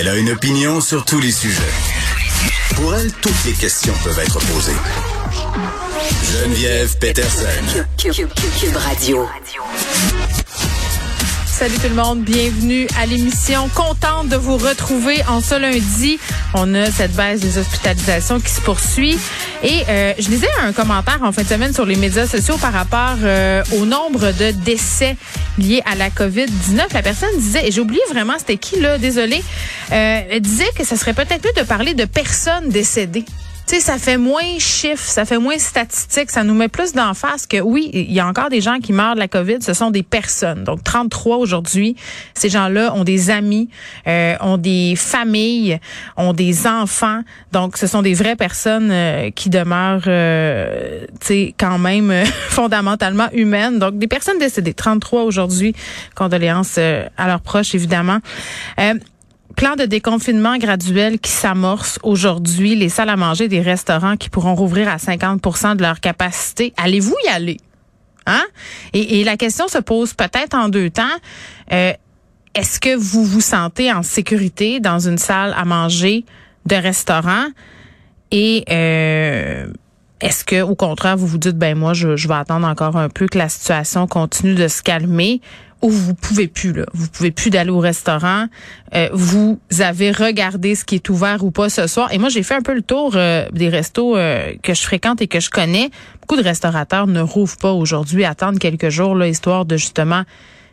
Elle a une opinion sur tous les sujets. Pour elle, toutes les questions peuvent être posées. Geneviève Peterson. Cube, Radio. Salut tout le monde, bienvenue à l'émission. Contente de vous retrouver en ce lundi. On a cette baisse des hospitalisations qui se poursuit. Et euh, je lisais un commentaire en fin de semaine sur les médias sociaux par rapport euh, au nombre de décès liés à la COVID-19. La personne disait, et j'ai oublié vraiment c'était qui là, désolé, euh, disait que ça serait peut-être mieux de parler de personnes décédées. Tu sais, ça fait moins chiffres, ça fait moins statistiques, ça nous met plus d'en face que oui, il y a encore des gens qui meurent de la COVID, ce sont des personnes. Donc 33 aujourd'hui, ces gens-là ont des amis, euh, ont des familles, ont des enfants. Donc ce sont des vraies personnes euh, qui demeurent euh, tu sais quand même euh, fondamentalement humaines. Donc des personnes décédées, 33 aujourd'hui. Condoléances euh, à leurs proches évidemment. Plan de déconfinement graduel qui s'amorce aujourd'hui. Les salles à manger des restaurants qui pourront rouvrir à 50% de leur capacité. Allez-vous y aller? Hein? Et, la question se pose peut-être en deux temps. Euh, Est-ce que vous vous sentez en sécurité dans une salle à manger de restaurant? Et euh, est-ce que, au contraire, vous vous dites, ben moi, je vais attendre encore un peu que la situation continue de se calmer? Ou vous pouvez plus là, vous pouvez plus d'aller au restaurant, euh, vous avez regardé ce qui est ouvert ou pas ce soir. Et moi j'ai fait un peu le tour euh, des restos euh, que je fréquente et que je connais. Beaucoup de restaurateurs ne rouvrent pas aujourd'hui, attendent quelques jours là histoire de justement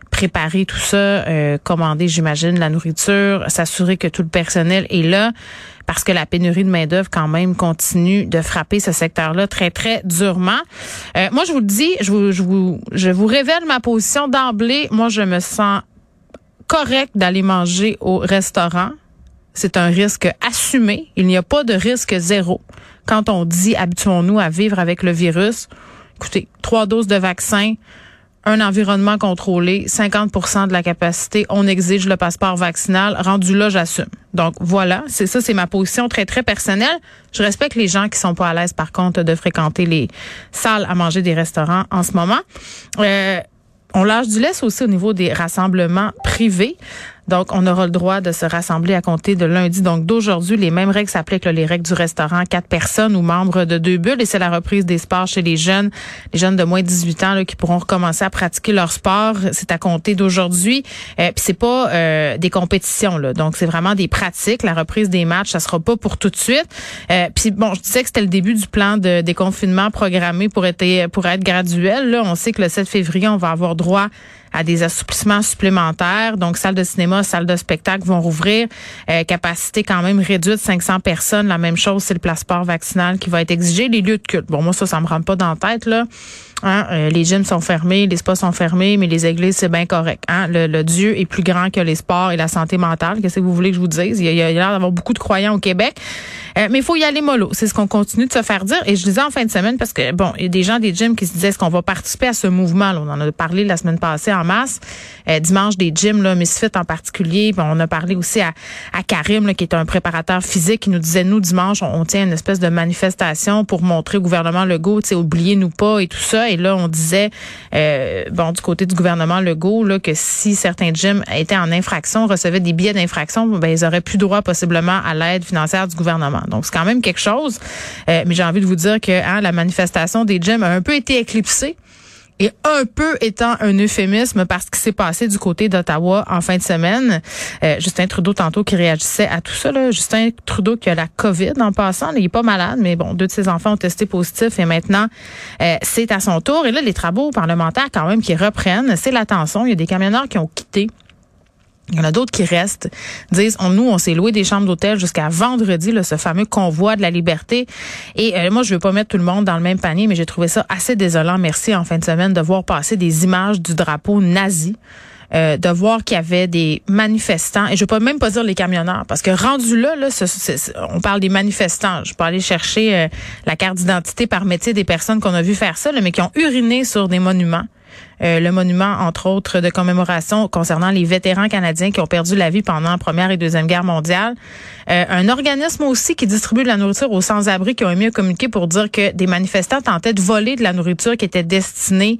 préparer tout ça, euh, commander, j'imagine, la nourriture, s'assurer que tout le personnel est là, parce que la pénurie de main-d'œuvre, quand même, continue de frapper ce secteur-là très, très durement. Euh, moi, je vous le dis, je vous, je vous, je vous révèle ma position d'emblée. Moi, je me sens correct d'aller manger au restaurant. C'est un risque assumé. Il n'y a pas de risque zéro. Quand on dit habituons-nous à vivre avec le virus, écoutez, trois doses de vaccin, un environnement contrôlé, 50% de la capacité, on exige le passeport vaccinal. Rendu là, j'assume. Donc voilà, c'est ça, c'est ma position très très personnelle. Je respecte les gens qui sont pas à l'aise par contre de fréquenter les salles à manger des restaurants en ce moment. Euh, on lâche du laisse aussi au niveau des rassemblements privés. Donc, on aura le droit de se rassembler à compter de lundi. Donc, d'aujourd'hui, les mêmes règles s'appliquent, les règles du restaurant, quatre personnes ou membres de deux bulles. Et c'est la reprise des sports chez les jeunes, les jeunes de moins de 18 ans là, qui pourront recommencer à pratiquer leur sport. C'est à compter d'aujourd'hui. Euh, Puis c'est pas euh, des compétitions, là. Donc, c'est vraiment des pratiques. La reprise des matchs, ça sera pas pour tout de suite. Euh, Puis bon, je disais que c'était le début du plan de déconfinement programmé pour être, pour être graduel. Là, on sait que le 7 février, on va avoir droit à des assouplissements supplémentaires. Donc, salles de cinéma, salles de spectacle vont rouvrir. Euh, capacité quand même réduite, 500 personnes. La même chose, c'est le passeport vaccinal qui va être exigé. Les lieux de culte. Bon, moi, ça, ça me rentre pas dans la tête, là. Hein, euh, les gyms sont fermés, les spas sont fermés, mais les églises, c'est bien correct. Hein? Le, le Dieu est plus grand que les sports et la santé mentale. Qu'est-ce que vous voulez que je vous dise? Il y a, l'air d'avoir beaucoup de croyants au Québec. Euh, mais il faut y aller mollo. C'est ce qu'on continue de se faire dire. Et je disais en fin de semaine, parce que, bon, il y a des gens des gyms qui se disaient, est-ce qu'on va participer à ce mouvement? Là? On en a parlé la semaine passée en masse. Euh, dimanche, des gyms, là, Misfit en particulier. On a parlé aussi à, à Karim, là, qui est un préparateur physique, qui nous disait, nous, dimanche, on, tient une espèce de manifestation pour montrer au gouvernement Legault, oubliez-nous pas et tout ça. Et là, on disait, euh, bon, du côté du gouvernement Legault, là, que si certains gyms étaient en infraction, recevaient des billets d'infraction, ben, ils auraient plus droit possiblement à l'aide financière du gouvernement. Donc, c'est quand même quelque chose. Euh, mais j'ai envie de vous dire que hein, la manifestation des gyms a un peu été éclipsée et un peu étant un euphémisme parce qu'il s'est passé du côté d'Ottawa en fin de semaine. Euh, Justin Trudeau tantôt qui réagissait à tout ça. Là. Justin Trudeau qui a la COVID en passant. Il est pas malade, mais bon, deux de ses enfants ont testé positif et maintenant euh, c'est à son tour. Et là, les travaux parlementaires quand même qui reprennent, c'est l'attention. Il y a des camionneurs qui ont quitté Il y en a d'autres qui restent, disent, on, nous, on s'est loué des chambres d'hôtel jusqu'à vendredi, là, ce fameux convoi de la liberté. Et euh, moi, je veux pas mettre tout le monde dans le même panier, mais j'ai trouvé ça assez désolant, merci, en fin de semaine, de voir passer des images du drapeau nazi. Euh, de voir qu'il y avait des manifestants, et je peux même pas dire les camionneurs, parce que rendu là, là on parle des manifestants. Je peux aller chercher euh, la carte d'identité par métier des personnes qu'on a vu faire ça, mais qui ont uriné sur des monuments. Euh, le monument, entre autres, de commémoration concernant les vétérans canadiens qui ont perdu la vie pendant la Première et Deuxième Guerre mondiale. Euh, un organisme aussi qui distribue de la nourriture aux sans-abri qui ont émis un communiqué pour dire que des manifestants tentaient de voler de la nourriture qui était destinée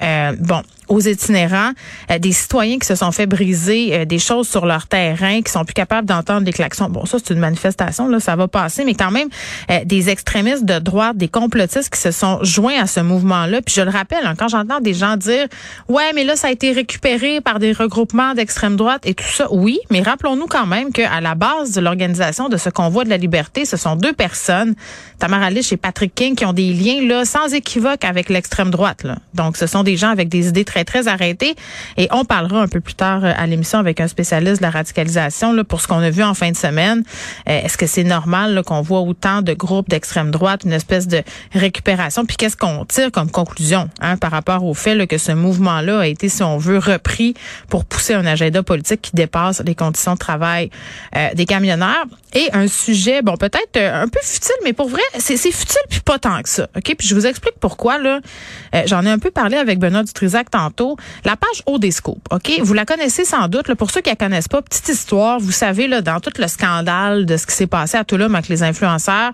euh, bon, aux itinérants, euh, des citoyens qui se sont fait briser euh, des choses sur leur terrain, qui sont plus capables d'entendre des klaxons. Bon, ça c'est une manifestation, là, ça va passer, mais quand même des extrémistes de droite, des complotistes qui se sont joints à ce mouvement-là. Puis je le rappelle, hein, quand j'entends des gens dire, ouais, mais là ça a été récupéré par des regroupements d'extrême droite et tout ça, oui, mais rappelons-nous quand même qu'à la base de l'organisation de ce convoi de la liberté, ce sont deux personnes, Tamara Lich et Patrick King, qui ont des liens là sans équivoque avec l'extrême droite. Là. Donc ce sont gens avec des idées très, très arrêtées. Et on parlera un peu plus tard euh, à l'émission avec un spécialiste de la radicalisation pour ce qu'on a vu en fin de semaine. Euh, est-ce que c'est normal qu'on voit autant de groupes d'extrême droite, une espèce de récupération? Puis qu'est-ce qu'on tire comme conclusion hein, par rapport au fait que ce mouvement-là a été, si on veut, repris pour pousser un agenda politique qui dépasse les conditions de travail euh, des camionneurs? Et un sujet, bon, peut-être un peu futile, mais pour vrai, c'est futile puis pas tant que ça. OK? Puis je vous explique pourquoi. là. J'en ai un peu parlé avec Benoît Dutrisac tantôt. La page Haut des Scoops, OK? Vous la connaissez sans doute. Là, pour ceux qui la connaissent pas, petite histoire, vous savez, là, dans tout le scandale de ce qui s'est passé à Toulouse avec les influenceurs,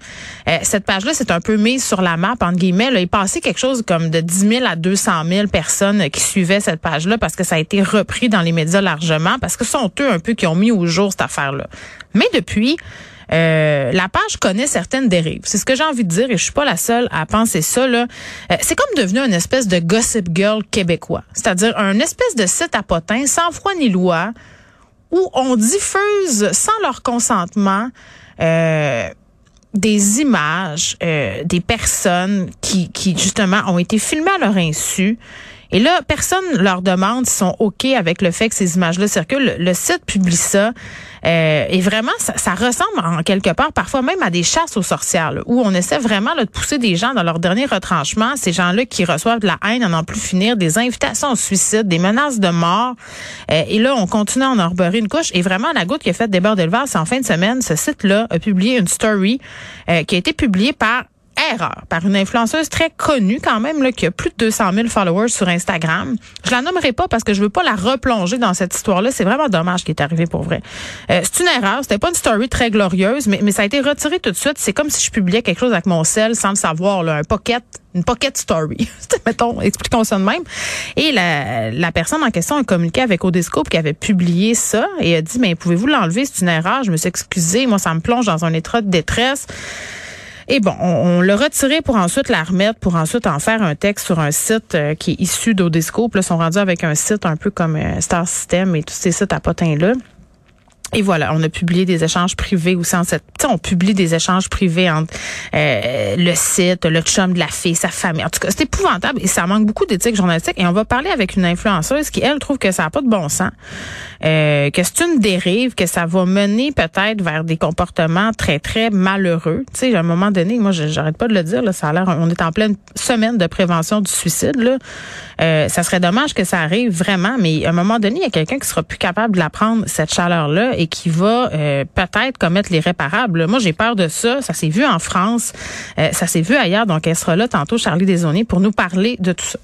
euh, cette page-là, c'est un peu mise sur la map, entre guillemets. Là, il passait quelque chose comme de 10 000 à 200 000 personnes qui suivaient cette page-là parce que ça a été repris dans les médias largement, parce que ce sont eux un peu qui ont mis au jour cette affaire-là. Mais depuis, euh, la page connaît certaines dérives. C'est ce que j'ai envie de dire et je suis pas la seule à penser ça. Euh, c'est comme devenu une espèce de gossip girl québécois, c'est-à-dire un espèce de site à potins sans foi ni loi où on diffuse sans leur consentement euh, des images des personnes qui justement ont été filmées à leur insu et là, personne leur demande s'ils sont OK avec le fait que ces images-là circulent. Le, site publie ça. Euh, et vraiment, ça, ressemble en quelque part parfois même à des chasses aux sorcières, où on essaie vraiment de pousser des gens dans leur dernier retranchement. Ces gens-là qui reçoivent de la haine à n'en plus finir, des invitations au suicide, des menaces de mort. Euh, et là, on continue à en arborer une couche. Et vraiment, la goutte qui a fait déborder le vase, c'est en fin de semaine, ce site-là a publié une story euh, qui a été publiée par erreur par une influenceuse très connue quand même, là, qui a plus de 200 000 followers sur Instagram. Je la nommerai pas parce que je veux pas la replonger dans cette histoire-là. C'est vraiment dommage ce qui est arrivé pour vrai. Euh, c'est une erreur. C'était pas une story très glorieuse, mais, mais ça a été retiré tout de suite. C'est comme si je publiais quelque chose avec mon sel sans le savoir, là, un pocket une pocket story. Mettons, expliquons ça de même. Et la, la personne en question a communiqué avec Odescope qui avait publié ça et a dit, mais pouvez-vous l'enlever? C'est une erreur. Je me suis excusée. Moi, ça me plonge dans un état de détresse. Et bon, on, l'a retiré pour ensuite la remettre, pour ensuite en faire un texte sur un site euh, qui est issu d'Odescope. Là, ils sont rendus avec un site un peu comme euh, Star System et tous ces sites à potins-là. Et voilà, on a publié des échanges privés aussi en cette. on publie des échanges privés entre euh, le site, le chum de la fille, sa famille. En tout cas, c'est épouvantable et ça manque beaucoup d'éthique journalistique. Et on va parler avec une influenceuse qui, elle, trouve que ça n'a pas de bon sens, euh, que c'est une dérive, que ça va mener peut-être vers des comportements très, très malheureux. Tu sais, à un moment donné, moi, j'arrête pas de le dire, là, ça a l'air, on est en pleine semaine de prévention du suicide. Là. Euh, ça serait dommage que ça arrive vraiment, mais à un moment donné, il y a quelqu'un qui sera plus capable de la prendre, cette chaleur-là, et qui va euh, peut-être commettre l'irréparable. Moi, j'ai peur de ça. Ça s'est vu en France. Euh, ça s'est vu ailleurs. Donc, elle sera là tantôt, Charlie Desauniers, pour nous parler de tout ça.